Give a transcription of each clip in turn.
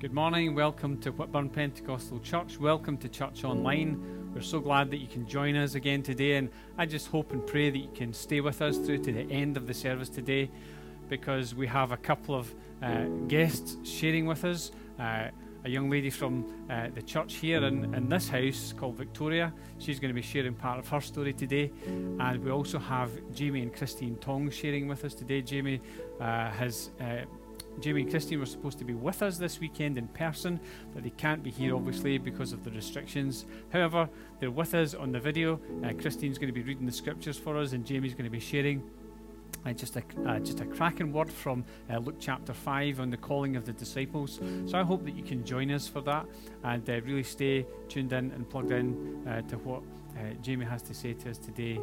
Good morning. Welcome to Whitburn Pentecostal Church. Welcome to Church Online. We're so glad that you can join us again today, and I just hope and pray that you can stay with us through to the end of the service today because we have a couple of uh, guests sharing with us. Uh, a young lady from uh, the church here in, in this house called Victoria. She's going to be sharing part of her story today. And we also have Jamie and Christine Tong sharing with us today. Jamie uh, has uh, Jamie and Christine were supposed to be with us this weekend in person, but they can't be here obviously because of the restrictions. However, they're with us on the video. Uh, Christine's going to be reading the scriptures for us, and Jamie's going to be sharing. Uh, just a uh, just a cracking word from uh, Luke chapter five on the calling of the disciples. So I hope that you can join us for that and uh, really stay tuned in and plugged in uh, to what uh, Jamie has to say to us today.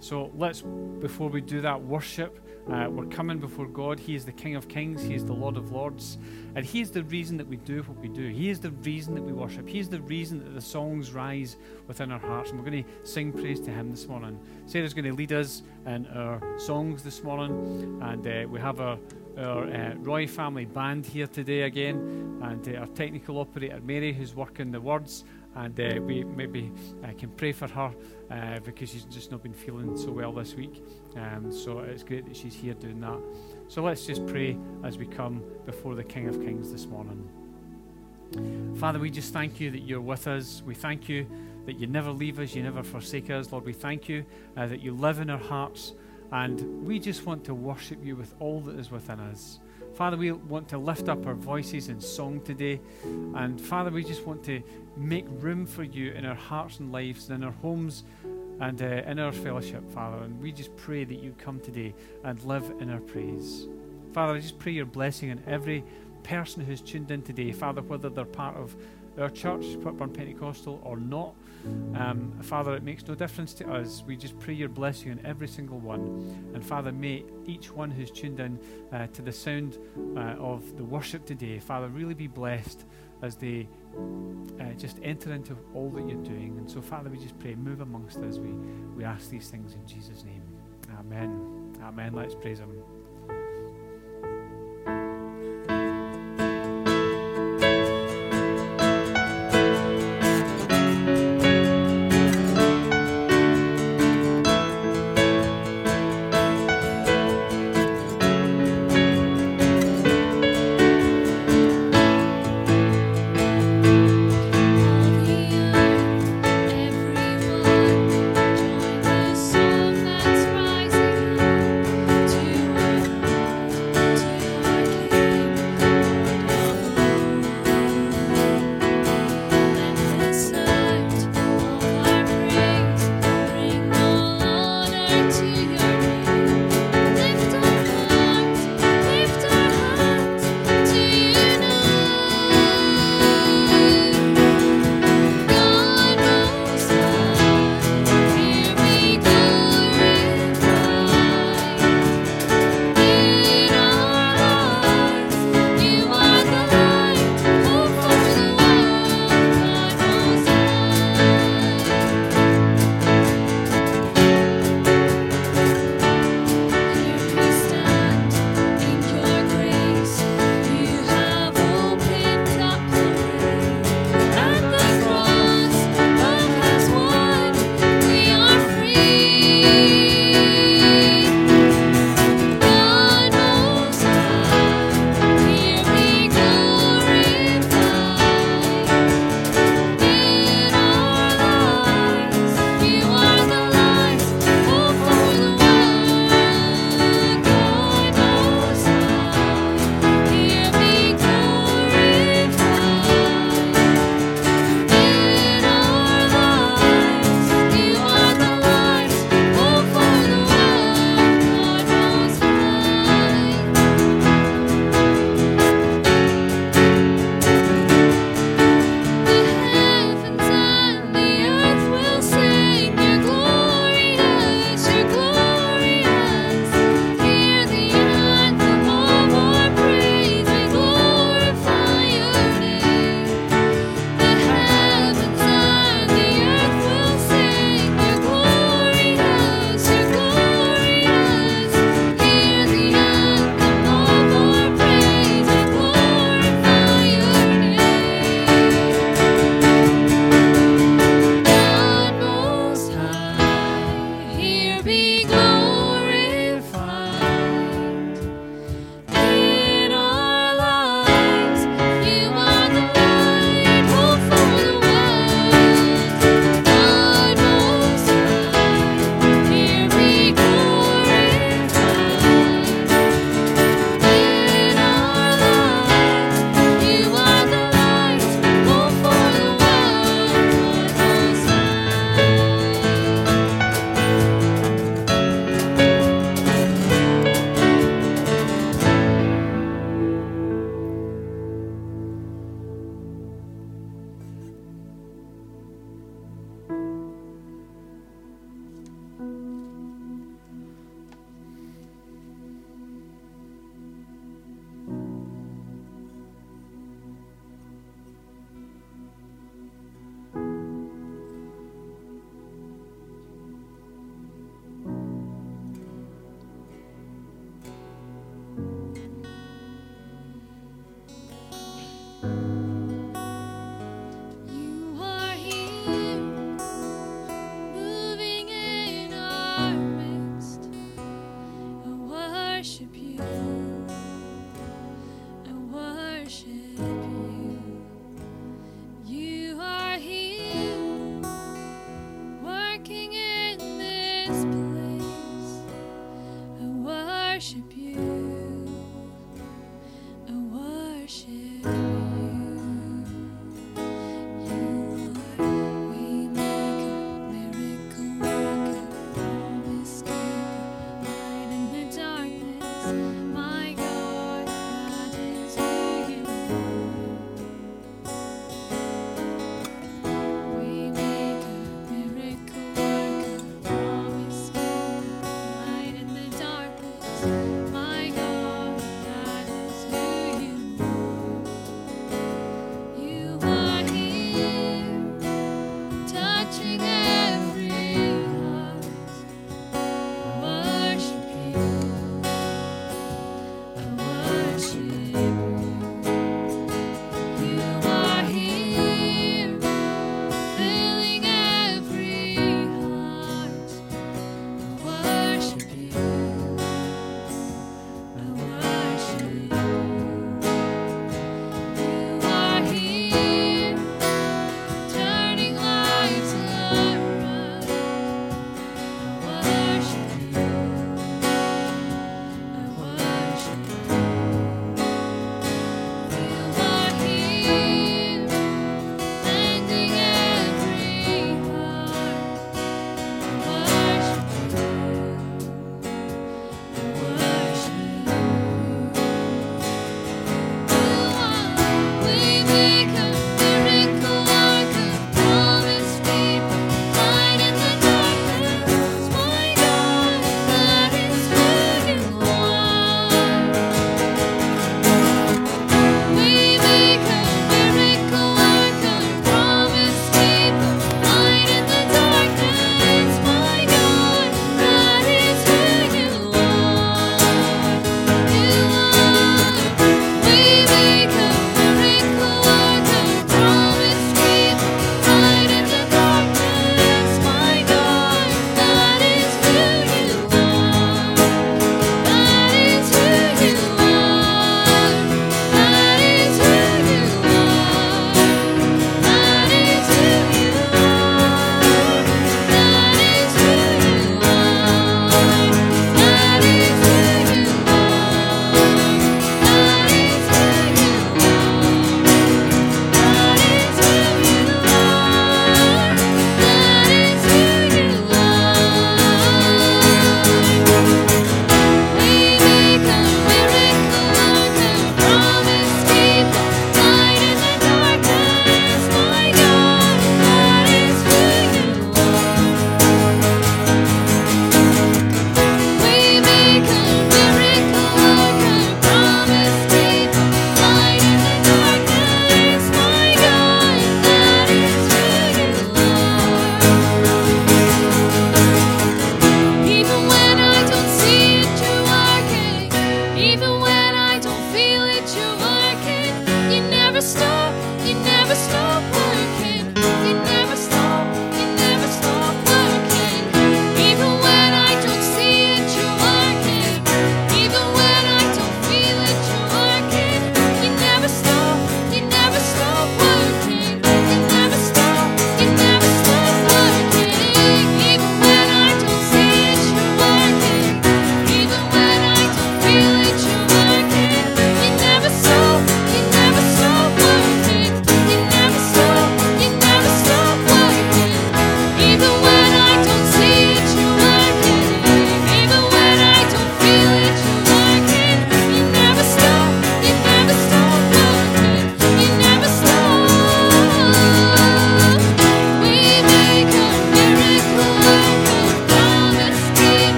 So let's, before we do that, worship. Uh, we're coming before God. He is the King of Kings. He is the Lord of Lords. And He is the reason that we do what we do. He is the reason that we worship. He is the reason that the songs rise within our hearts. And we're going to sing praise to Him this morning. Sarah's going to lead us in our songs this morning. And uh, we have our our uh, Roy family band here today again, and uh, our technical operator Mary, who's working the words, and uh, we maybe uh, can pray for her uh, because she's just not been feeling so well this week. Um, so it's great that she's here doing that. So let's just pray as we come before the King of Kings this morning. Father, we just thank you that you're with us. We thank you that you never leave us, you never forsake us. Lord, we thank you uh, that you live in our hearts, and we just want to worship you with all that is within us. Father, we want to lift up our voices in song today. And Father, we just want to make room for you in our hearts and lives and in our homes and uh, in our fellowship, Father. And we just pray that you come today and live in our praise. Father, I just pray your blessing on every person who's tuned in today, Father, whether they're part of our church, Whitburn Pentecostal, or not. Um, Father, it makes no difference to us. We just pray your blessing on every single one. And Father, may each one who's tuned in uh, to the sound uh, of the worship today, Father, really be blessed as they uh, just enter into all that you're doing. And so, Father, we just pray, move amongst us. We, we ask these things in Jesus' name. Amen. Amen. Let's praise Him.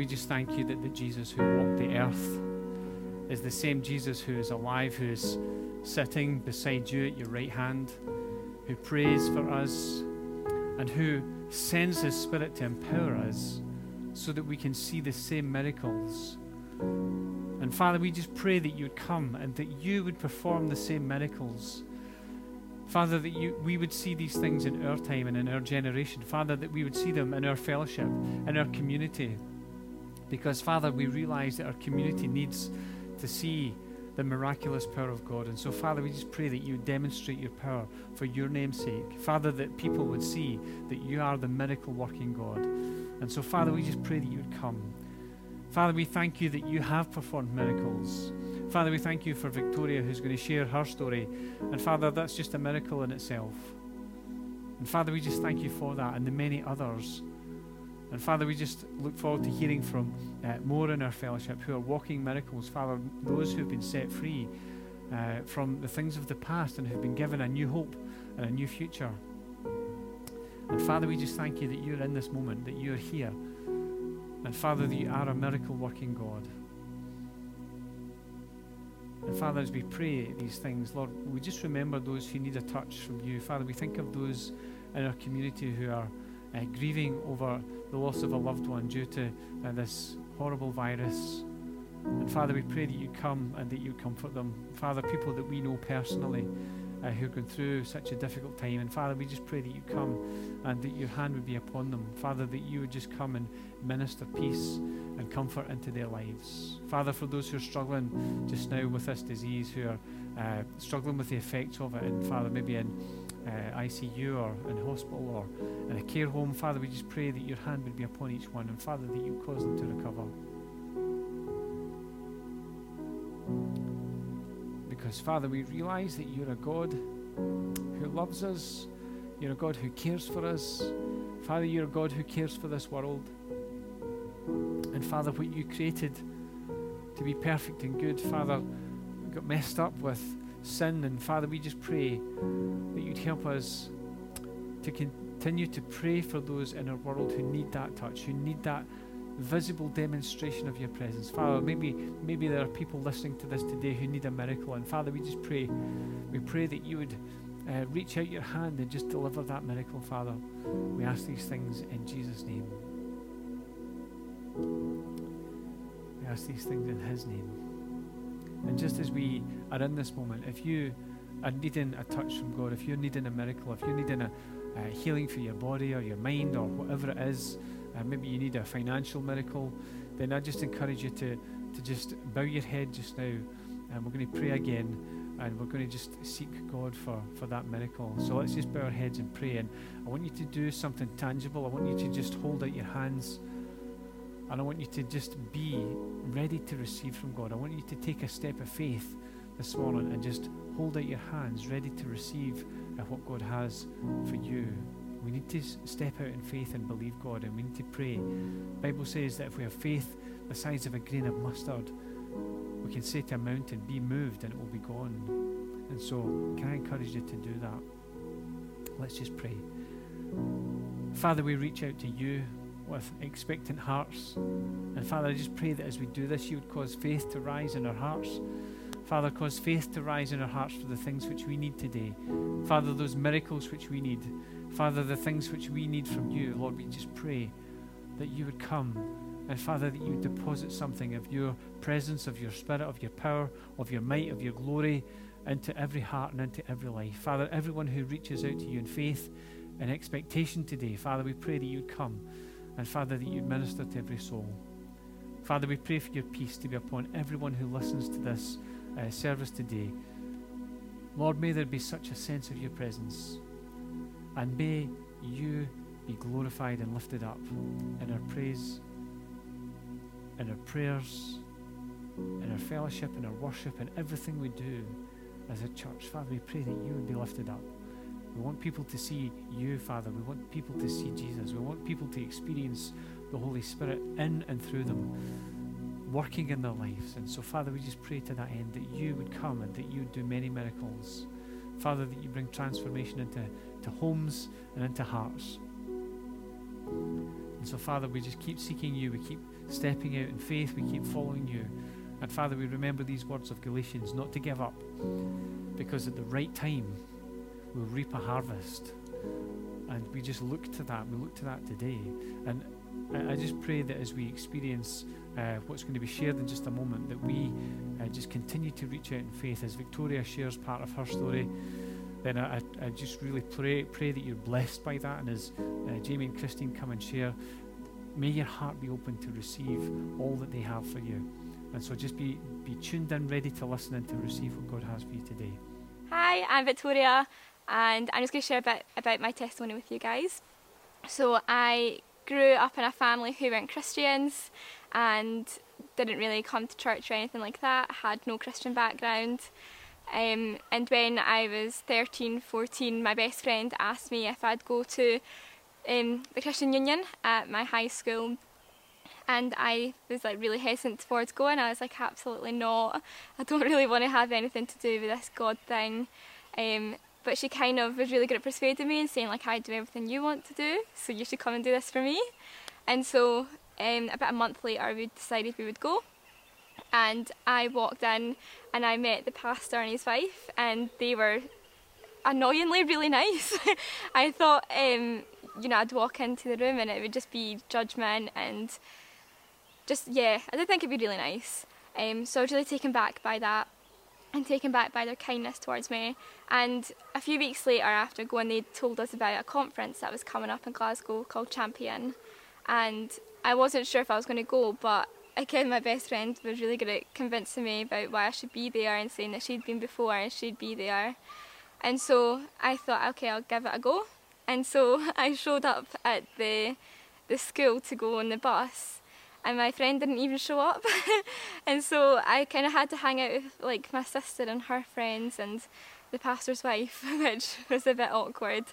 We just thank you that the Jesus who walked the earth is the same Jesus who is alive, who is sitting beside you at your right hand, who prays for us, and who sends his Spirit to empower us so that we can see the same miracles. And Father, we just pray that you would come and that you would perform the same miracles. Father, that you, we would see these things in our time and in our generation. Father, that we would see them in our fellowship, in our community. Because, Father, we realize that our community needs to see the miraculous power of God. And so, Father, we just pray that you demonstrate your power for your name's sake. Father, that people would see that you are the miracle working God. And so, Father, we just pray that you would come. Father, we thank you that you have performed miracles. Father, we thank you for Victoria who's going to share her story. And Father, that's just a miracle in itself. And Father, we just thank you for that and the many others and Father, we just look forward to hearing from uh, more in our fellowship who are walking miracles. Father, those who have been set free uh, from the things of the past and have been given a new hope and a new future. And Father, we just thank you that you're in this moment, that you're here. And Father, that you are a miracle working God. And Father, as we pray these things, Lord, we just remember those who need a touch from you. Father, we think of those in our community who are uh, grieving over the loss of a loved one due to uh, this horrible virus. And Father, we pray that you come and that you comfort them. Father, people that we know personally uh, who've gone through such a difficult time. And Father, we just pray that you come and that your hand would be upon them. Father, that you would just come and minister peace and comfort into their lives. Father, for those who are struggling just now with this disease, who are uh, struggling with the effects of it, and Father, maybe in uh, ICU or in hospital or in a care home. Father, we just pray that your hand would be upon each one and Father, that you cause them to recover. Because, Father, we realize that you're a God who loves us, you're a God who cares for us. Father, you're a God who cares for this world. And, Father, what you created to be perfect and good, Father, got messed up with sin. And Father, we just pray that you'd help us to continue to pray for those in our world who need that touch, who need that visible demonstration of your presence. Father, maybe maybe there are people listening to this today who need a miracle. And Father, we just pray, we pray that you would uh, reach out your hand and just deliver that miracle, Father. We ask these things in Jesus' name. We ask these things in His name. And just as we are in this moment, if you are needing a touch from God, if you're needing a miracle, if you're needing a, a healing for your body or your mind or whatever it is, uh, maybe you need a financial miracle, then I just encourage you to, to just bow your head just now. And we're going to pray again and we're going to just seek God for, for that miracle. So let's just bow our heads and pray. And I want you to do something tangible. I want you to just hold out your hands and I want you to just be ready to receive from God. I want you to take a step of faith this morning and just hold out your hands, ready to receive uh, what God has for you. We need to step out in faith and believe God, and we need to pray. The Bible says that if we have faith the size of a grain of mustard, we can say to a mountain, Be moved, and it will be gone. And so, can I encourage you to do that? Let's just pray. Father, we reach out to you with expectant hearts. And Father, I just pray that as we do this, you would cause faith to rise in our hearts. Father, cause faith to rise in our hearts for the things which we need today. Father, those miracles which we need. Father, the things which we need from you. Lord, we just pray that you would come and Father, that you would deposit something of your presence, of your spirit, of your power, of your might, of your glory into every heart and into every life. Father, everyone who reaches out to you in faith and expectation today, Father, we pray that you'd come and Father, that you'd minister to every soul. Father, we pray for your peace to be upon everyone who listens to this uh, service today. Lord, may there be such a sense of your presence. And may you be glorified and lifted up in our praise, in our prayers, in our fellowship, in our worship, in everything we do as a church. Father, we pray that you would be lifted up. We want people to see you, Father. We want people to see Jesus. We want people to experience the Holy Spirit in and through them, working in their lives. And so, Father, we just pray to that end that you would come and that you would do many miracles. Father, that you bring transformation into to homes and into hearts. And so, Father, we just keep seeking you. We keep stepping out in faith. We keep following you. And Father, we remember these words of Galatians not to give up, because at the right time, we'll reap a harvest. And we just look to that. We look to that today. And I, just pray that as we experience uh, what's going to be shared in just a moment, that we uh, just continue to reach out in faith. As Victoria shares part of her story, then I, I just really pray, pray that you're blessed by that. And as uh, Jamie and Christine come and share, may your heart be open to receive all that they have for you. And so just be, be tuned in, ready to listen and to receive what God has for you today. Hi, I'm Victoria, and I'm just going to share a bit about my testimony with you guys. So, I grew up in a family who weren't Christians and didn't really come to church or anything like that, had no Christian background. Um, and when I was 13, 14, my best friend asked me if I'd go to um, the Christian Union at my high school. And I was like really hesitant towards going. I was like, absolutely not. I don't really want to have anything to do with this God thing. Um, but she kind of was really good at persuading me and saying like, I do everything you want to do, so you should come and do this for me. And so um, about a month later, we decided we would go and I walked in and I met the pastor and his wife, and they were annoyingly really nice. I thought, um, you know, I'd walk into the room and it would just be judgment and just, yeah, I did think it'd be really nice. Um, so I was really taken back by that and taken back by their kindness towards me. And a few weeks later, after going, they told us about a conference that was coming up in Glasgow called Champion. And I wasn't sure if I was going to go, but again, my best friend was really good at convincing me about why I should be there and saying that she'd been before and she'd be there. And so I thought, okay, I'll give it a go. And so I showed up at the the school to go on the bus, and my friend didn't even show up. and so I kind of had to hang out with like my sister and her friends and the pastor's wife, which was a bit awkward.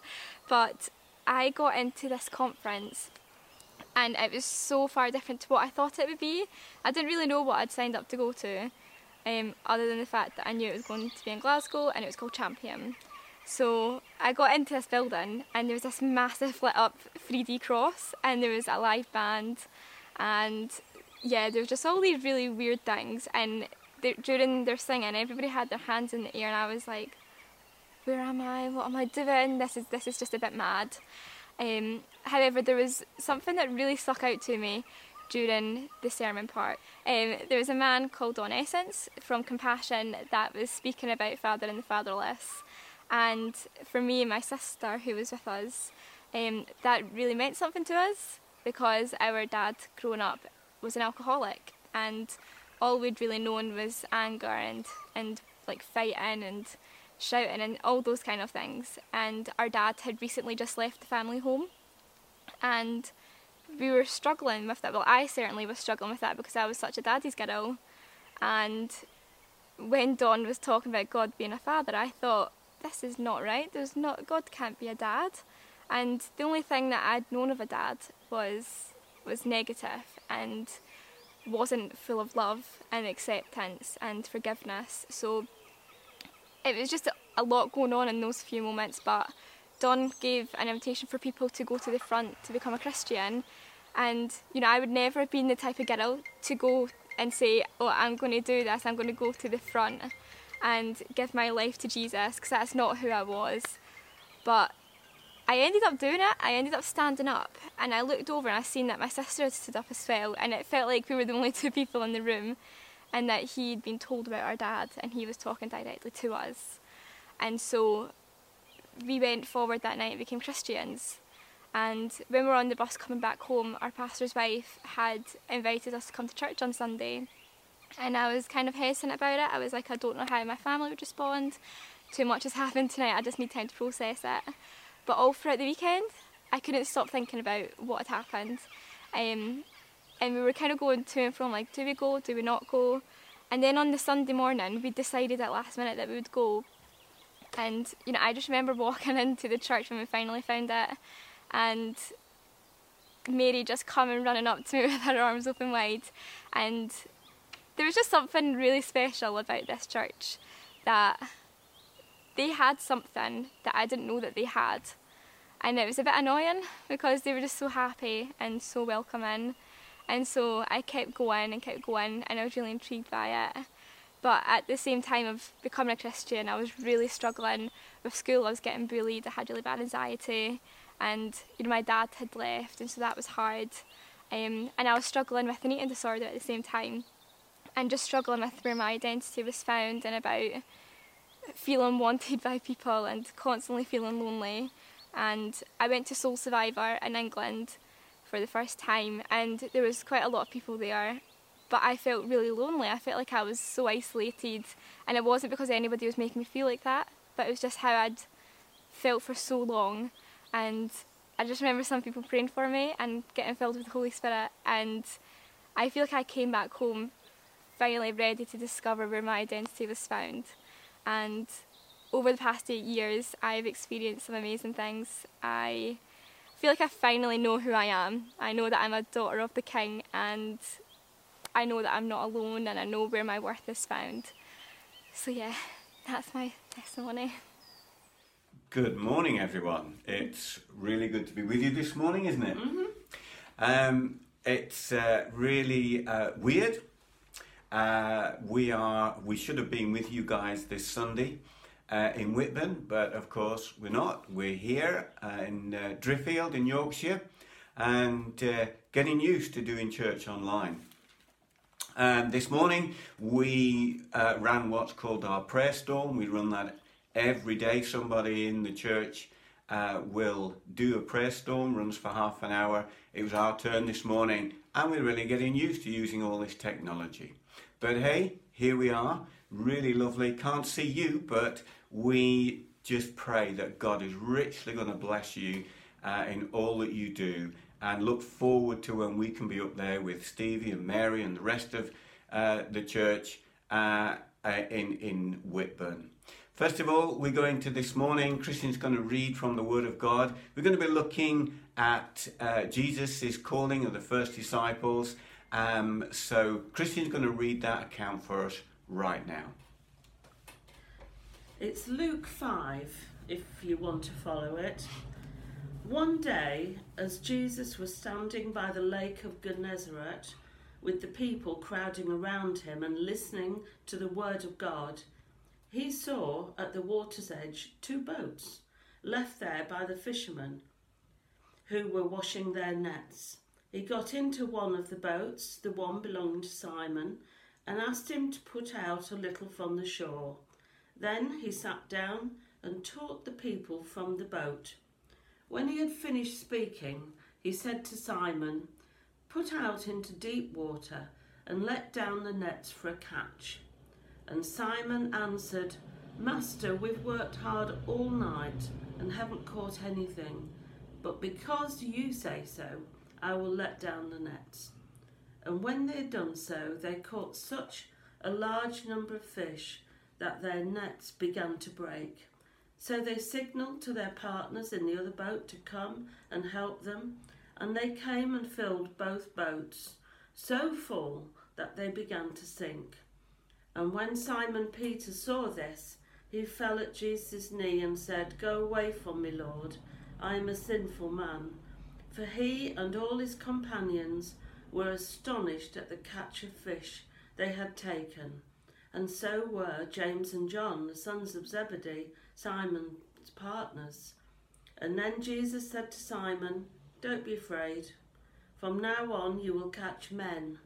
But I got into this conference and it was so far different to what I thought it would be. I didn't really know what I'd signed up to go to, um, other than the fact that I knew it was going to be in Glasgow and it was called Champion. So I got into this building and there was this massive lit up 3D cross and there was a live band and yeah, there was just all these really weird things and during their singing everybody had their hands in the air and I was like, where am I? What am I doing? This is this is just a bit mad. Um, however, there was something that really stuck out to me during the sermon part. Um, there was a man called Don Essence from Compassion that was speaking about father and the fatherless. And for me and my sister, who was with us, um, that really meant something to us because our dad, growing up, was an alcoholic, and all we'd really known was anger and and like fighting and shouting and all those kind of things. And our dad had recently just left the family home, and we were struggling with that. Well, I certainly was struggling with that because I was such a daddy's girl. And when Don was talking about God being a father, I thought, this is not right. There's not God can't be a dad. And the only thing that I'd known of a dad was was negative and wasn't full of love and acceptance and forgiveness. So it was just a lot going on in those few moments, but Don gave an invitation for people to go to the front to become a Christian. And, you know, I would never have been the type of girl to go and say, oh, I'm going to do this, I'm going to go to the front and give my life to Jesus, because that's not who I was. But I ended up doing it, I ended up standing up, and I looked over and I seen that my sister had stood up as well, and it felt like we were the only two people in the room and that he'd been told about our dad and he was talking directly to us. And so we went forward that night and became Christians. And when we were on the bus coming back home, our pastor's wife had invited us to come to church on Sunday. And I was kind of hesitant about it. I was like, I don't know how my family would respond. Too much has happened tonight, I just need time to process it. But all throughout the weekend, I couldn't stop thinking about what had happened. Um, and we were kind of going to and from like do we go do we not go? And then on the sunday morning we decided at last minute that we would go. And you know i just remember walking into the church when we finally found it and mary just coming running up to me with her arms open wide. And there was just something really special about this church that they had something that i didn't know that they had and it was a bit annoying because they were just so happy and so welcoming. And so I kept going and kept going, and I was really intrigued by it. But at the same time of becoming a Christian, I was really struggling with school. I was getting bullied. I had really bad anxiety, and you know my dad had left, and so that was hard. Um, and I was struggling with an eating disorder at the same time, and just struggling with where my identity was found and about feeling wanted by people and constantly feeling lonely. And I went to Soul Survivor in England for the first time, and there was quite a lot of people there. But I felt really lonely. I felt like I was so isolated, and it wasn't because anybody was making me feel like that, but it was just how I'd felt for so long. And I just remember some people praying for me and getting filled with the Holy Spirit, and I feel like I came back home finally ready to discover where my identity was found. And over the past eight years, I've experienced some amazing things. I feel like I finally know who I am. I know that I'm a daughter of the King, and I know that I'm not alone, and I know where my worth is found. So, yeah, that's my testimony. Good morning, everyone. It's really good to be with you this morning, isn't it? Mm-hmm. Um, it's uh, really uh, weird. Uh, we are. We should have been with you guys this Sunday uh, in Whitburn, but of course we're not. We're here uh, in uh, Driffield in Yorkshire, and uh, getting used to doing church online. Um, this morning we uh, ran what's called our prayer storm. We run that every day. Somebody in the church will do a prayer storm, runs for half an hour. It was our turn this morning, and we're really getting used to using all this technology. But hey, here we are. Really lovely. Can't see you, but we just pray that God is richly going to bless you uh, in all that you do and look forward to when we can be up there with Stevie and Mary and the rest of uh, the church uh, uh in, in Whitburn. First of all, we're going to this morning, Christine's going to read from the Word of God. We're going to be looking at uh, Jesus' calling of the first disciples um, so Christine's going to read that account for us right now. It's Luke 5, if you want to follow it. One day, as Jesus was standing by the lake of Gennesaret, with the people crowding around him and listening to the word of God, he saw at the water's edge two boats left there by the fishermen who were washing their nets. He got into one of the boats, the one belonging to Simon, and asked him to put out a little from the shore. Then he sat down and taught the people from the boat. When he had finished speaking, he said to Simon, Put out into deep water and let down the nets for a catch. And Simon answered, Master, we've worked hard all night and haven't caught anything, but because you say so, I will let down the nets. And when they had done so, they caught such a large number of fish that their nets began to break. So they signalled to their partners in the other boat to come and help them, and they came and filled both boats, so full that they began to sink. And when Simon Peter saw this, he fell at Jesus' knee and said, Go away from me, Lord, I am a sinful man for he and all his companions were astonished at the catch of fish they had taken, and so were James and John, the sons of Zebedee, Simon's partners. And then Jesus said to Simon, Don't be afraid. From now on you will catch men.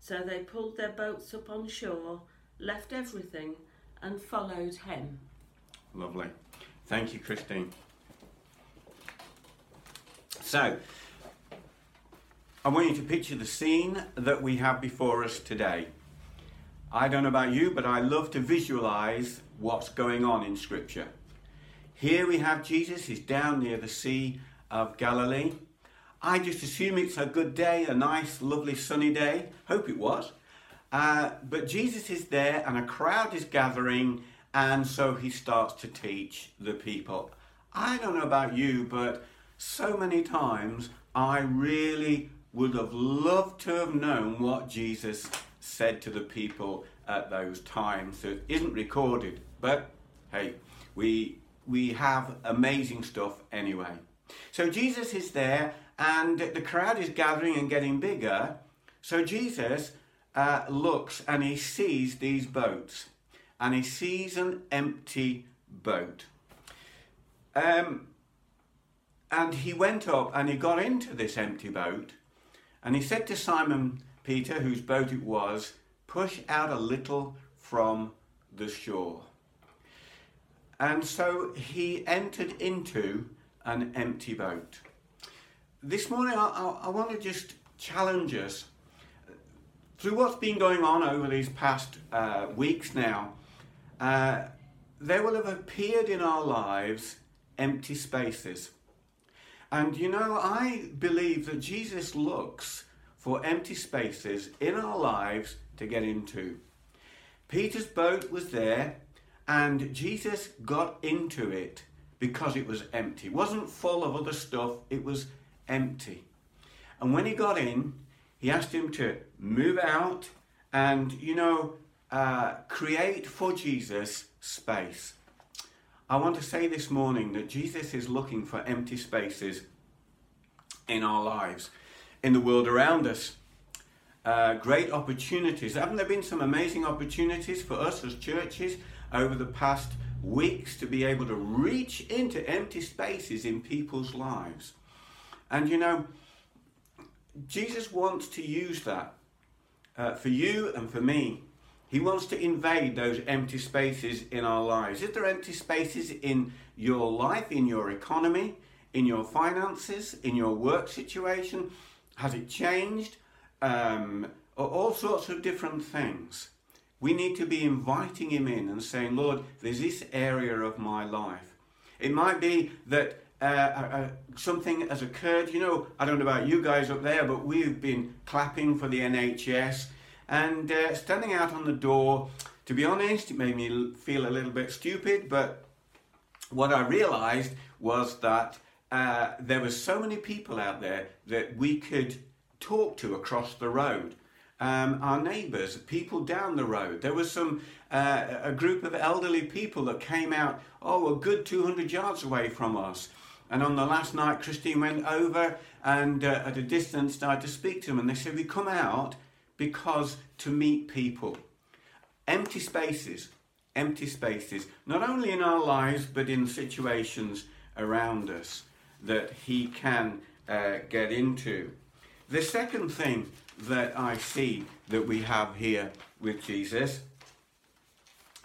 So they pulled their boats up on shore, left everything, and followed him. Lovely. Thank you, Christine. So, I want you to picture the scene that we have before us today. I don't know about you, but I love to visualize what's going on in Scripture. Here we have Jesus, he's down near the Sea of Galilee. I just assume it's a good day, a nice, lovely, sunny day. Hope it was. Uh, but Jesus is there, and a crowd is gathering, and so he starts to teach the people. I don't know about you, but so many times I really would have loved to have known what Jesus said to the people at those times. So it isn't recorded, but hey, we we have amazing stuff anyway. So Jesus is there, and the crowd is gathering and getting bigger. So Jesus uh, looks and he sees these boats, and he sees an empty boat. Um, and he went up and he got into this empty boat, and he said to Simon Peter, whose boat it was, Push out a little from the shore. And so he entered into an empty boat. This morning, I, I, I want to just challenge us through what's been going on over these past uh, weeks now. Uh, there will have appeared in our lives empty spaces. And you know, I believe that Jesus looks for empty spaces in our lives to get into. Peter's boat was there, and Jesus got into it because it was empty. It wasn't full of other stuff, it was empty. And when he got in, he asked him to move out and, you know, uh, create for Jesus space. I want to say this morning that Jesus is looking for empty spaces in our lives, in the world around us. Uh, great opportunities. Haven't there been some amazing opportunities for us as churches over the past weeks to be able to reach into empty spaces in people's lives? And you know, Jesus wants to use that uh, for you and for me. He wants to invade those empty spaces in our lives. Is there empty spaces in your life, in your economy, in your finances, in your work situation? Has it changed? Um, all sorts of different things. We need to be inviting Him in and saying, Lord, there's this area of my life. It might be that uh, uh, something has occurred. You know, I don't know about you guys up there, but we've been clapping for the NHS and uh, standing out on the door. To be honest, it made me feel a little bit stupid, but what I realised was that uh, there were so many people out there that we could talk to across the road. Um, our neighbours, people down the road. There was some uh, a group of elderly people that came out, oh, a good 200 yards away from us. And on the last night, Christine went over and uh, at a distance started to speak to them. And they said, We come out because to meet people. Empty spaces, empty spaces, not only in our lives, but in situations around us that He can uh, get into. The second thing that I see that we have here with Jesus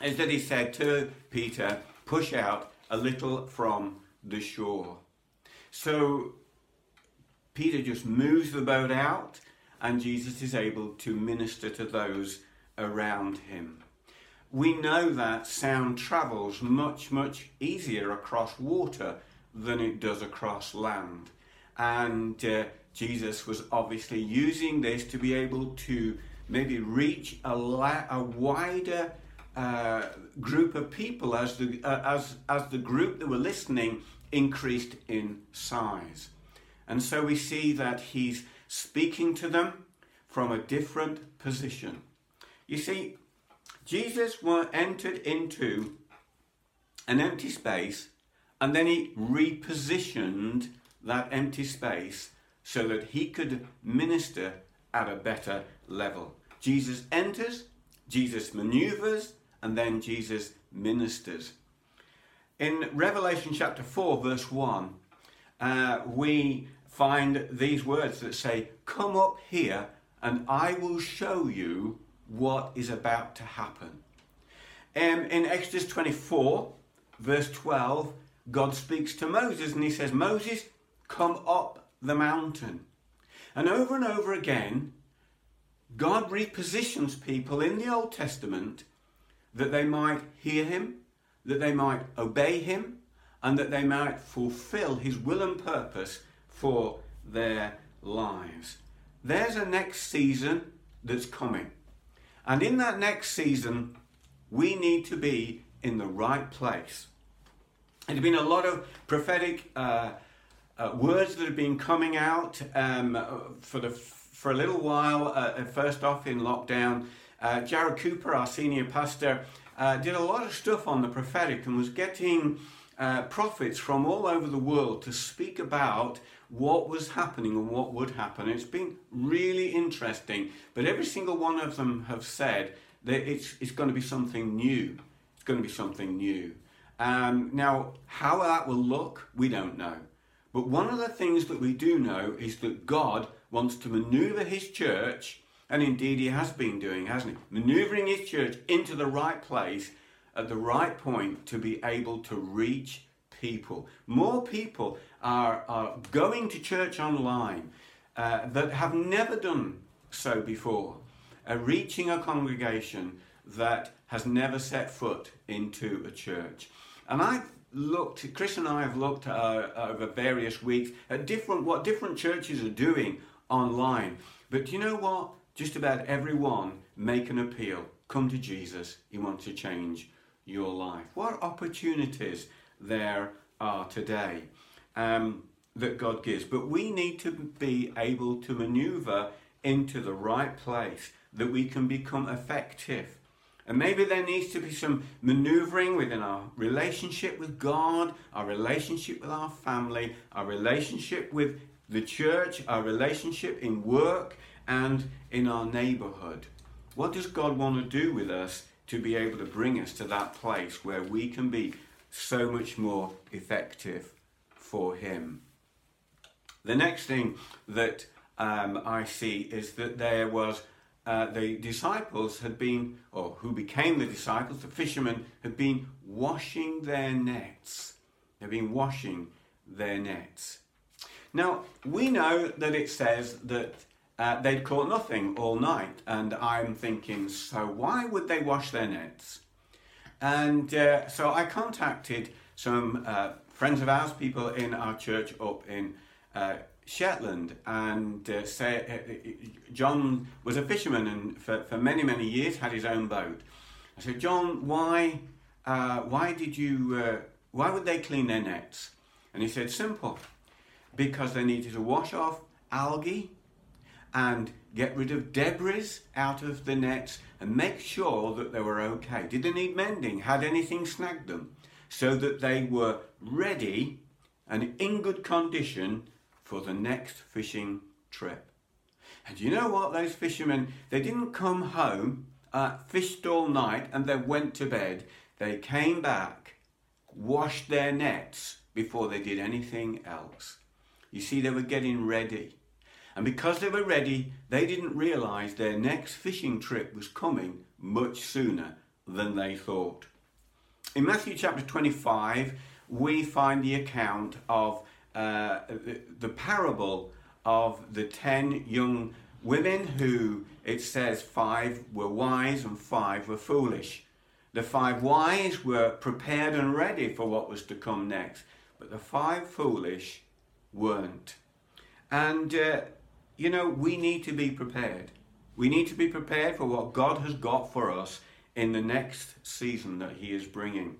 is that He said to Peter, Push out a little from the shore. So Peter just moves the boat out, and Jesus is able to minister to those around him. We know that sound travels much, much easier across water than it does across land. And uh, Jesus was obviously using this to be able to maybe reach a, la- a wider uh, group of people as the, uh, as, as the group that were listening increased in size. And so we see that he's speaking to them from a different position. You see, Jesus entered into an empty space and then he repositioned that empty space so that he could minister at a better level. Jesus enters, Jesus maneuvers, and then Jesus ministers. In Revelation chapter 4, verse 1, uh, we find these words that say, Come up here and I will show you what is about to happen. Um, in Exodus 24, verse 12, God speaks to Moses and he says, Moses, come up the mountain. And over and over again, God repositions people in the Old Testament that they might hear him, that they might obey him, and that they might fulfill his will and purpose for their lives. There's a next season that's coming. And in that next season, we need to be in the right place. There's been a lot of prophetic uh, uh, words that have been coming out um, for, the, for a little while, uh, first off in lockdown. Uh, Jared Cooper, our senior pastor, uh, did a lot of stuff on the prophetic and was getting uh, prophets from all over the world to speak about what was happening and what would happen. It's been really interesting, but every single one of them have said that it's, it's going to be something new. It's going to be something new. Um, now, how that will look, we don't know. But one of the things that we do know is that God wants to maneuver his church, and indeed he has been doing, hasn't he? Maneuvering his church into the right place at the right point to be able to reach people. More people are, are going to church online uh, that have never done so before, uh, reaching a congregation that has never set foot into a church. And I've looked, Chris and I have looked uh, over various weeks at different what different churches are doing online. But you know what? Just about everyone make an appeal. Come to Jesus. He wants to change your life. What opportunities there are today um, that God gives. But we need to be able to maneuver into the right place that we can become effective. And maybe there needs to be some maneuvering within our relationship with God, our relationship with our family, our relationship with the church, our relationship in work, and in our neighborhood. What does God want to do with us to be able to bring us to that place where we can be so much more effective for Him? The next thing that um, I see is that there was uh, the disciples had been, or who became the disciples, the fishermen, had been washing their nets. They've been washing their nets. Now, we know that it says that uh, they'd caught nothing all night, and I'm thinking, so why would they wash their nets? And uh, so I contacted some uh, friends of ours, people in our church up in uh, Shetland, and uh, say, uh, John was a fisherman and for, for many, many years had his own boat. I said, John, why, why did you, why would they clean their nets? And he said, simple, because they needed to wash off algae and get rid of debris out of the nets and make sure that they were okay. Did they need mending? Had anything snagged them? So that they were ready and in good condition for the next fishing trip. And you know what? Those fishermen, they didn't come home, uh, fished all night, and then went to bed. They came back, washed their nets before they did anything else. You see, they were getting ready. And because they were ready, they didn't realize their next fishing trip was coming much sooner than they thought. In Matthew chapter 25, we find the account of uh, the, parable of the ten young women who it says five were wise and five were foolish. The five wise were prepared and ready for what was to come next, but the five foolish weren't. And, uh, you know, we need to be prepared. We need to be prepared for what God has got for us in the next season that He is bringing.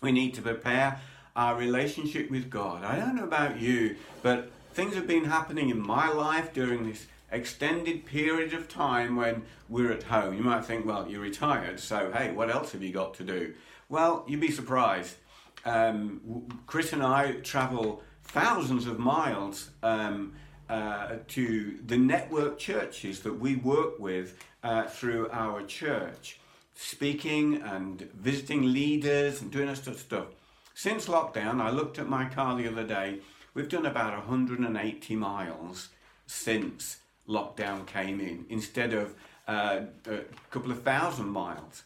We need to prepare our relationship with God. I don't know about you, but things have been happening in my life during this extended period of time when we're at home. You might think, well, you're retired, so hey, what else have you got to do? Well, you'd be surprised. Um, Chris and I travel thousands of miles um, uh, to the network churches that we work with uh, through our church, speaking and visiting leaders and doing that sort of stuff. Since lockdown, I looked at my car the other day. We've done about 180 miles since lockdown came in, instead of uh, a couple of thousand miles.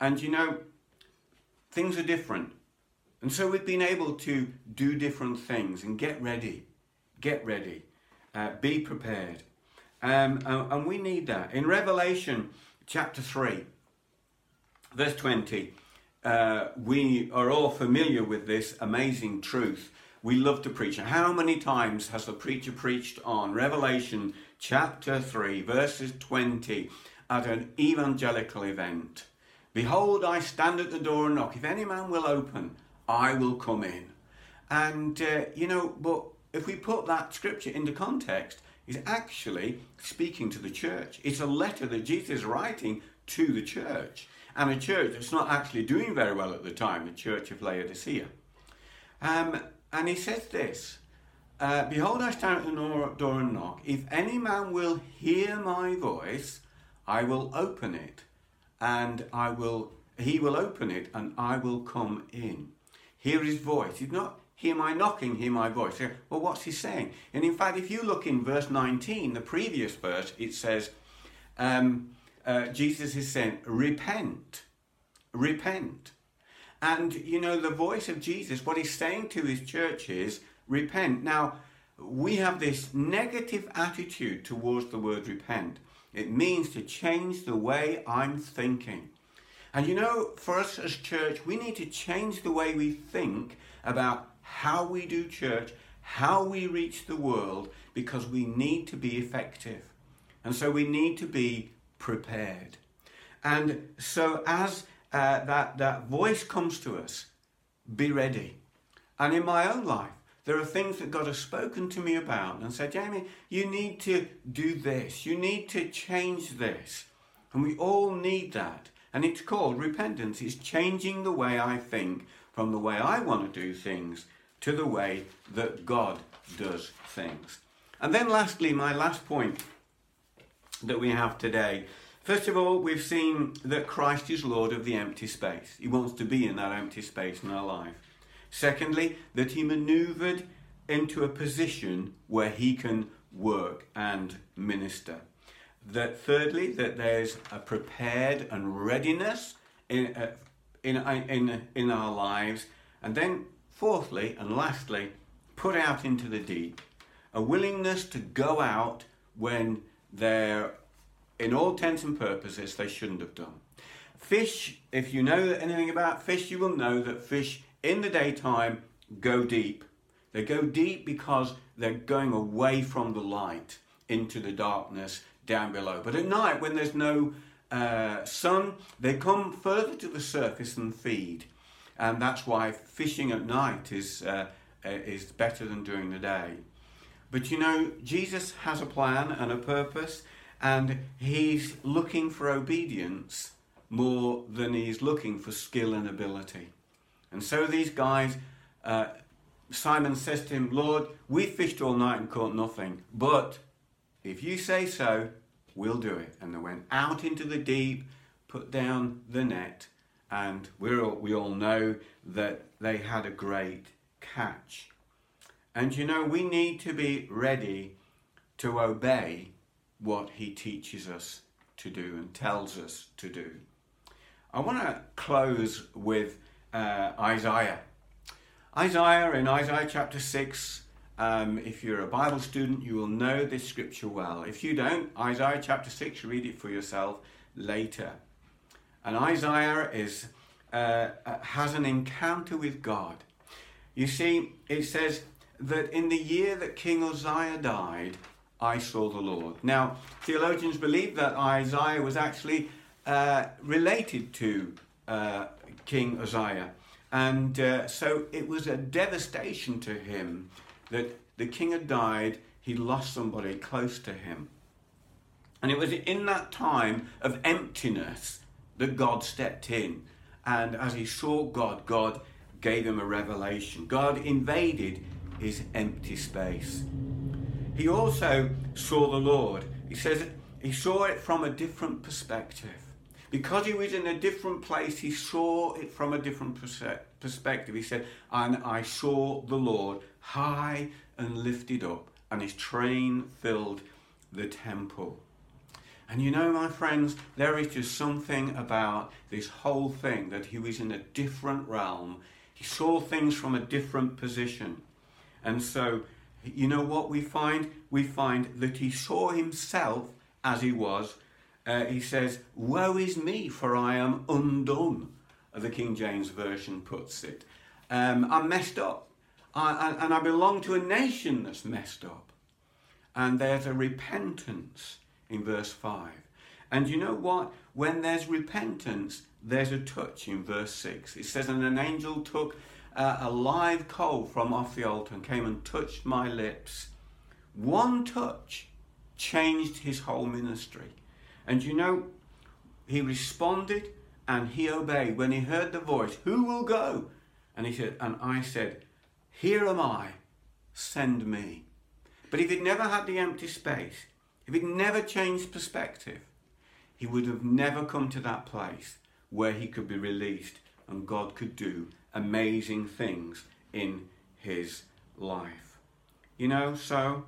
And you know, things are different. And so we've been able to do different things and get ready. Get ready. Uh, be prepared. Um, and, and we need that. In Revelation chapter 3, verse 20, uh, we are all familiar with this amazing truth. We love to preach. How many times has the preacher preached on Revelation chapter 3, verses 20, at an evangelical event? Behold, I stand at the door and knock. If any man will open, I will come in. And, uh, you know, but if we put that scripture into context, it's actually speaking to the church. It's a letter that Jesus is writing to the church and a church that's not actually doing very well at the time, the church of Laodicea. Um, and he says this uh, Behold, I stand at the door and knock. If any man will hear my voice, I will open it, and I will. He will open it, and I will come in. Hear his voice. He's not hear my knocking, hear my voice. Well, what's he saying? And in fact, if you look in verse 19, the previous verse, it says, um, uh, Jesus is saying, repent, repent. And you know, the voice of Jesus, what he's saying to his church is, repent. Now, we have this negative attitude towards the word repent. It means to change the way I'm thinking. And you know, for us as church, we need to change the way we think about how we do church, how we reach the world, because we need to be effective. And so we need to be prepared. And so as uh, that, that voice comes to us, be ready. And in my own life, there are things that God has spoken to me about and said, Jamie, you need to do this. You need to change this. And we all need that. And it's called repentance. It's changing the way I think from the way I want to do things to the way that God does things. And then, lastly, my last point that we have today. First of all, we've seen that Christ is Lord of the empty space. He wants to be in that empty space in our life. Secondly, that he maneuvered into a position where he can work and minister. That thirdly, that there's a prepared and readiness in, uh, in, in, in our lives. And then fourthly and lastly, put out into the deep. A willingness to go out when they're, in all intents and purposes, they shouldn't have done. Fish, if you know anything about fish, you will know that fish in the daytime go deep. They go deep because they're going away from the light into the darkness down below. But at night, when there's no uh, sun, they come further to the surface and feed. And that's why fishing at night is, uh, is better than during the day. But you know, Jesus has a plan and a purpose, and he's looking for obedience more than he's looking for skill and ability. And so these guys, uh, Simon says to him, Lord, we fished all night and caught nothing, but if you say so, we'll do it. And they went out into the deep, put down the net, and we all, we all know that they had a great catch. And you know, we need to be ready to obey what he teaches us to do and tells us to do. I want to close with uh, Isaiah. Isaiah in Isaiah chapter 6, um, if you're a Bible student, you will know this scripture well. If you don't, Isaiah chapter 6, read it for yourself later. And Isaiah is, uh, uh has an encounter with God. You see, it says, that in the year that King Uzziah died, I saw the Lord. Now, theologians believe that Isaiah was actually uh, related to uh, King Uzziah. And uh, so it was a devastation to him that the king had died, he lost somebody close to him. And it was in that time of emptiness that God stepped in. And as he saw God, God gave him a revelation. God invaded his empty space. He also saw the Lord. He says he saw it from a different perspective. Because he was in a different place, he saw it from a different perspective. He said, And I saw the Lord high and lifted up, and his train filled the temple. And you know, my friends, there is just something about this whole thing that he was in a different realm. He saw things from a different position. And so, you know what we find? We find that he saw himself as he was. Uh, he says, Woe is me, for I am undone, the King James Version puts it. Um, I'm messed up. I, and I belong to a nation that's messed up. And there's a repentance in verse 5. And you know what? When there's repentance, there's a touch in verse 6. It says, And an angel took uh, a live coal from off the altar and came and touched my lips. One touch changed his whole ministry. And you know, he responded and he obeyed when he heard the voice, Who will go? And he said, And I said, Here am I, send me. But if he'd never had the empty space, if he'd never changed perspective, he would have never come to that place where he could be released and God could do amazing things in his life. You know, so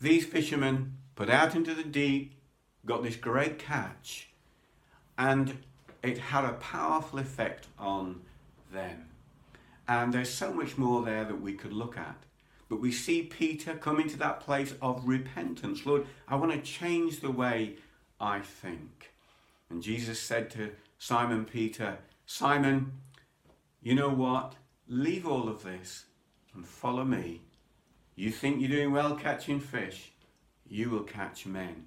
these fishermen put out into the deep, got this great catch, and it had a powerful effect on them. And there's so much more there that we could look at. But we see Peter coming to that place of repentance. Lord, I want to change the way I think. And Jesus said to Simon Peter, Simon, you know what? Leave all of this and follow me. You think you're doing well catching fish, you will catch men.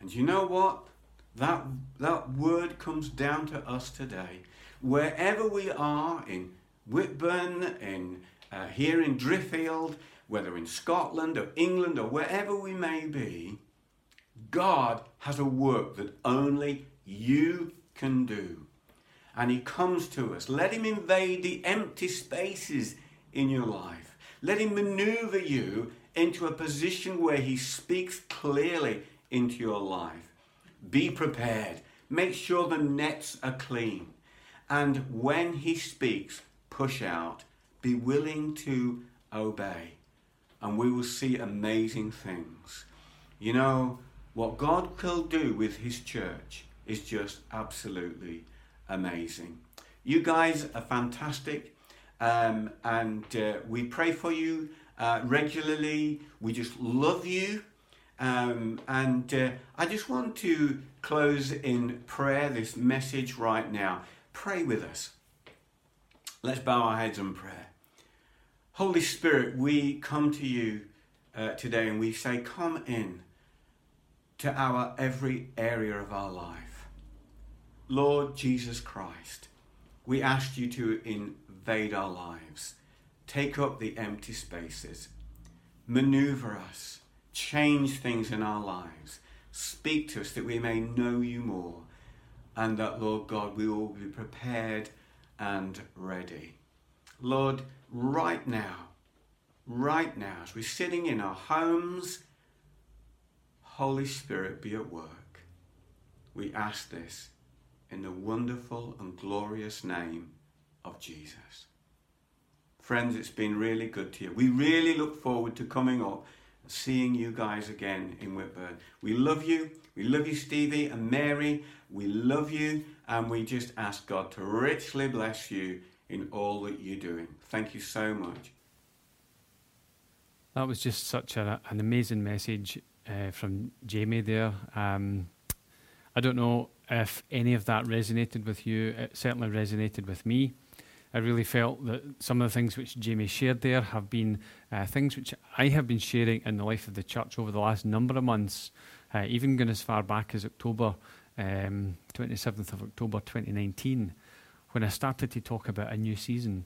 And you know what? That, that word comes down to us today. Wherever we are in Whitburn, in uh, here in Driffield, whether in Scotland or England or wherever we may be, God has a work that only you can do. And He comes to us. Let Him invade the empty spaces in your life. Let Him maneuver you into a position where He speaks clearly into your life. Be prepared. Make sure the nets are clean. And when He speaks, push out. Be willing to obey. And we will see amazing things. You know, what God will do with His church is just absolutely amazing. You guys are fantastic, um, and uh, we pray for you uh, regularly. We just love you. Um, and uh, I just want to close in prayer this message right now. Pray with us. Let's bow our heads in prayer. Holy Spirit, we come to you uh, today and we say, Come in to our every area of our life. Lord Jesus Christ, we ask you to invade our lives, take up the empty spaces, maneuver us, change things in our lives, speak to us that we may know you more, and that, Lord God, we will be prepared and ready. Lord, right now, right now, as we're sitting in our homes, Holy Spirit, be at work. We ask this in the wonderful and glorious name of Jesus. Friends, it's been really good to you. We really look forward to coming up and seeing you guys again in Whitburn. We love you. We love you, Stevie and Mary. We love you, and we just ask God to richly bless you in all that you're doing. Thank you so much. That was just such a, an amazing message uh, from Jamie there. Um, I don't know if any of that resonated with you. It certainly resonated with me. I really felt that some of the things which Jamie shared there have been uh, things which I have been sharing in the life of the church over the last number of months, uh, even going as far back as October, um, 27th of October 2019, when I started to talk about a new season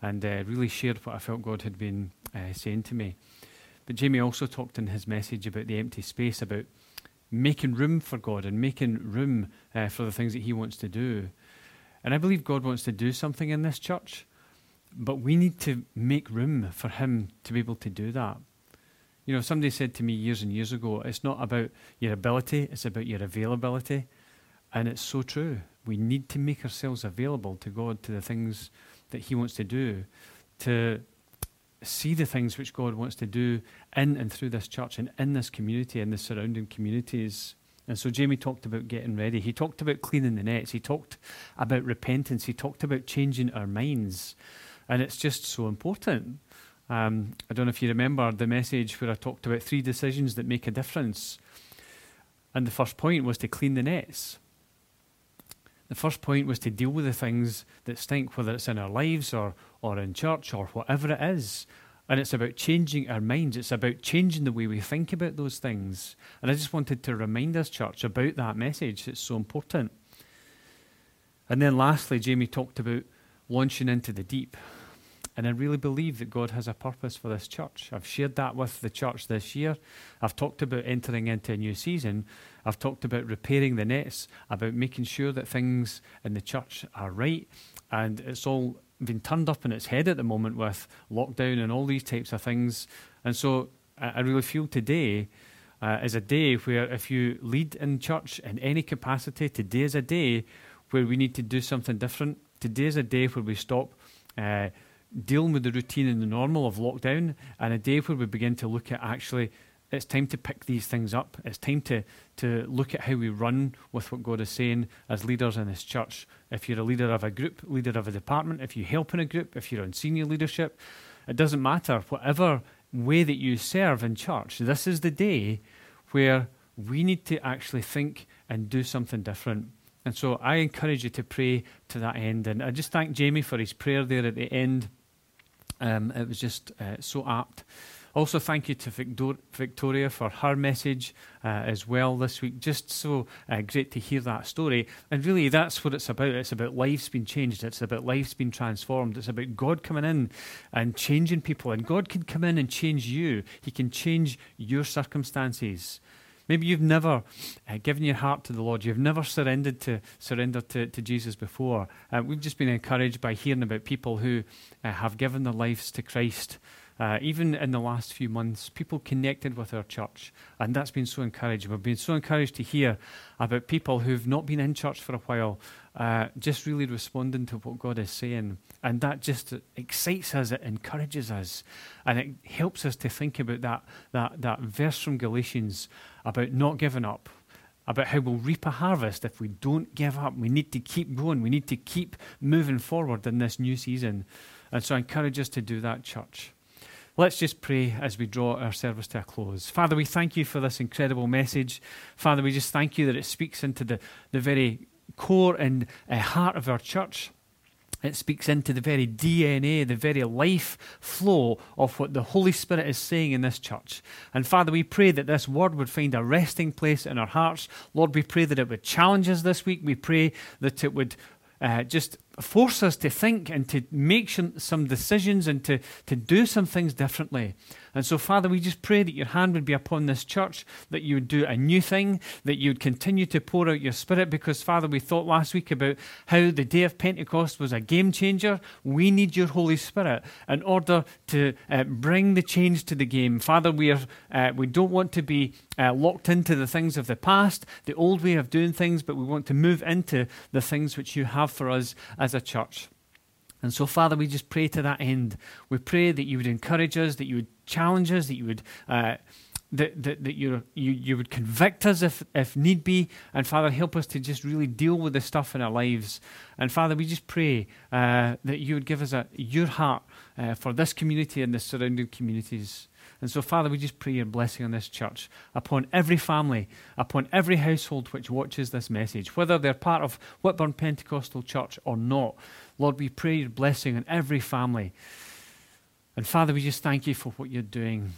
and uh, really shared what I felt God had been uh, saying to me. But Jamie also talked in his message about the empty space, about making room for God and making room uh, for the things that He wants to do. And I believe God wants to do something in this church, but we need to make room for Him to be able to do that. You know, somebody said to me years and years ago, it's not about your ability, it's about your availability. And it's so true. We need to make ourselves available to God, to the things that He wants to do, to see the things which God wants to do in and through this church and in this community and the surrounding communities. And so Jamie talked about getting ready. He talked about cleaning the nets. He talked about repentance. He talked about changing our minds. And it's just so important. Um, I don't know if you remember the message where I talked about three decisions that make a difference. And the first point was to clean the nets. The first point was to deal with the things that stink, whether it's in our lives or, or in church or whatever it is. And it's about changing our minds. It's about changing the way we think about those things. And I just wanted to remind us, church, about that message. It's so important. And then lastly, Jamie talked about launching into the deep. And I really believe that God has a purpose for this church. I've shared that with the church this year. I've talked about entering into a new season. I've talked about repairing the nets, about making sure that things in the church are right. And it's all been turned up in its head at the moment with lockdown and all these types of things. And so I, really feel today uh, is a day where if you lead in church in any capacity, today is a day where we need to do something different. Today is a day where we stop uh, dealing with the routine and the normal of lockdown, and a day where we begin to look at actually it's time to pick these things up. It's time to, to look at how we run with what God is saying as leaders in this church. If you're a leader of a group, leader of a department, if you help in a group, if you're on senior leadership, it doesn't matter. Whatever way that you serve in church, this is the day where we need to actually think and do something different. And so I encourage you to pray to that end. And I just thank Jamie for his prayer there at the end. Um, it was just uh, so apt. Also, thank you to Victoria for her message uh, as well this week. Just so uh, great to hear that story. And really, that's what it's about. It's about lives being changed, it's about lives being transformed. It's about God coming in and changing people. And God can come in and change you, He can change your circumstances. Maybe you've never uh, given your heart to the Lord. You've never surrendered to surrender to, to Jesus before. Uh, we've just been encouraged by hearing about people who uh, have given their lives to Christ uh, even in the last few months, people connected with our church, and that's been so encouraging. We've been so encouraged to hear about people who've not been in church for a while, uh, just really responding to what God is saying. And that just excites us, it encourages us, and it helps us to think about that, that, that verse from Galatians about not giving up, about how we'll reap a harvest if we don't give up. We need to keep going, we need to keep moving forward in this new season. And so I encourage us to do that, church. Let's just pray as we draw our service to a close. Father, we thank you for this incredible message. Father, we just thank you that it speaks into the, the very core and uh, heart of our church. It speaks into the very DNA, the very life flow of what the Holy Spirit is saying in this church. And Father, we pray that this word would find a resting place in our hearts. Lord, we pray that it would challenge us this week. We pray that it would uh, just force us to think and to make some decisions and to, to do some things differently. And so, Father, we just pray that your hand would be upon this church, that you would do a new thing, that you would continue to pour out your spirit. Because, Father, we thought last week about how the day of Pentecost was a game changer. We need your Holy Spirit in order to uh, bring the change to the game. Father, we, are, uh, we don't want to be uh, locked into the things of the past, the old way of doing things, but we want to move into the things which you have for us as a church. And so, Father, we just pray to that end. We pray that you would encourage us, that you would challenge us, that you would. Uh, that, that, that you, you would convict us if, if need be. And Father, help us to just really deal with the stuff in our lives. And Father, we just pray uh, that you would give us a, your heart uh, for this community and the surrounding communities. And so, Father, we just pray your blessing on this church, upon every family, upon every household which watches this message, whether they're part of Whitburn Pentecostal Church or not. Lord, we pray your blessing on every family. And Father, we just thank you for what you're doing.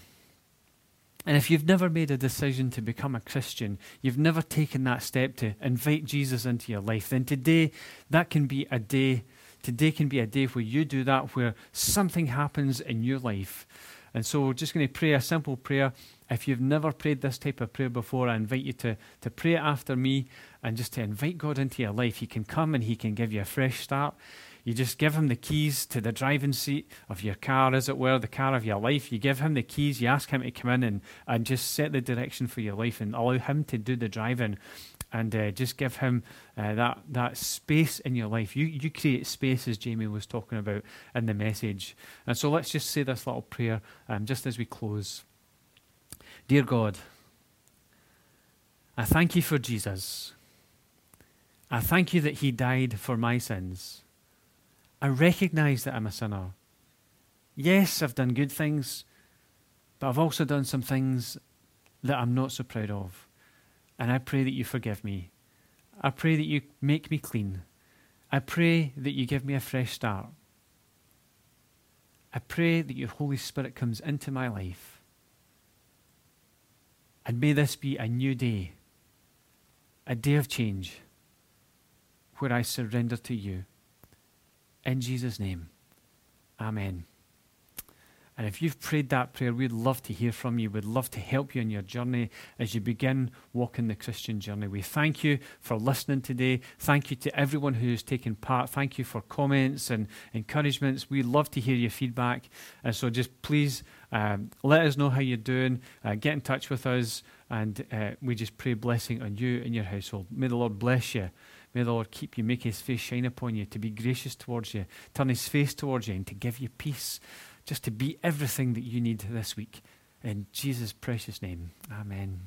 And if you've never made a decision to become a Christian, you've never taken that step to invite Jesus into your life, then today, that can be a day. Today can be a day where you do that, where something happens in your life and so we're just going to pray a simple prayer. If you've never prayed this type of prayer before, I invite you to, to pray it after me and just to invite God into your life. He can come and He can give you a fresh start. You just give him the keys to the driving seat of your car, as it were, the car of your life. You give him the keys, you ask him to come in and, and just set the direction for your life and allow him to do the driving and uh, just give him uh, that that space in your life. You you create space, as Jamie was talking about in the message. And so let's just say this little prayer um, just as we close. Dear God, I thank you for Jesus. I thank you that He died for my sins. I recognize that I'm a sinner. Yes, I've done good things, but I've also done some things that I'm not so proud of. And I pray that you forgive me. I pray that you make me clean. I pray that you give me a fresh start. I pray that your Holy Spirit comes into my life. And may this be a new day, a day of change, where I surrender to you. In Jesus' name, Amen. And if you've prayed that prayer, we'd love to hear from you. We'd love to help you on your journey as you begin walking the Christian journey. We thank you for listening today. Thank you to everyone who's taken part. Thank you for comments and encouragements. We love to hear your feedback. And so just please um, let us know how you're doing. Uh, get in touch with us. And uh, we just pray blessing on you and your household. May the Lord bless you. May the Lord keep you, make his face shine upon you, to be gracious towards you, turn his face towards you, and to give you peace just to be everything that you need this week. In Jesus' precious name, amen.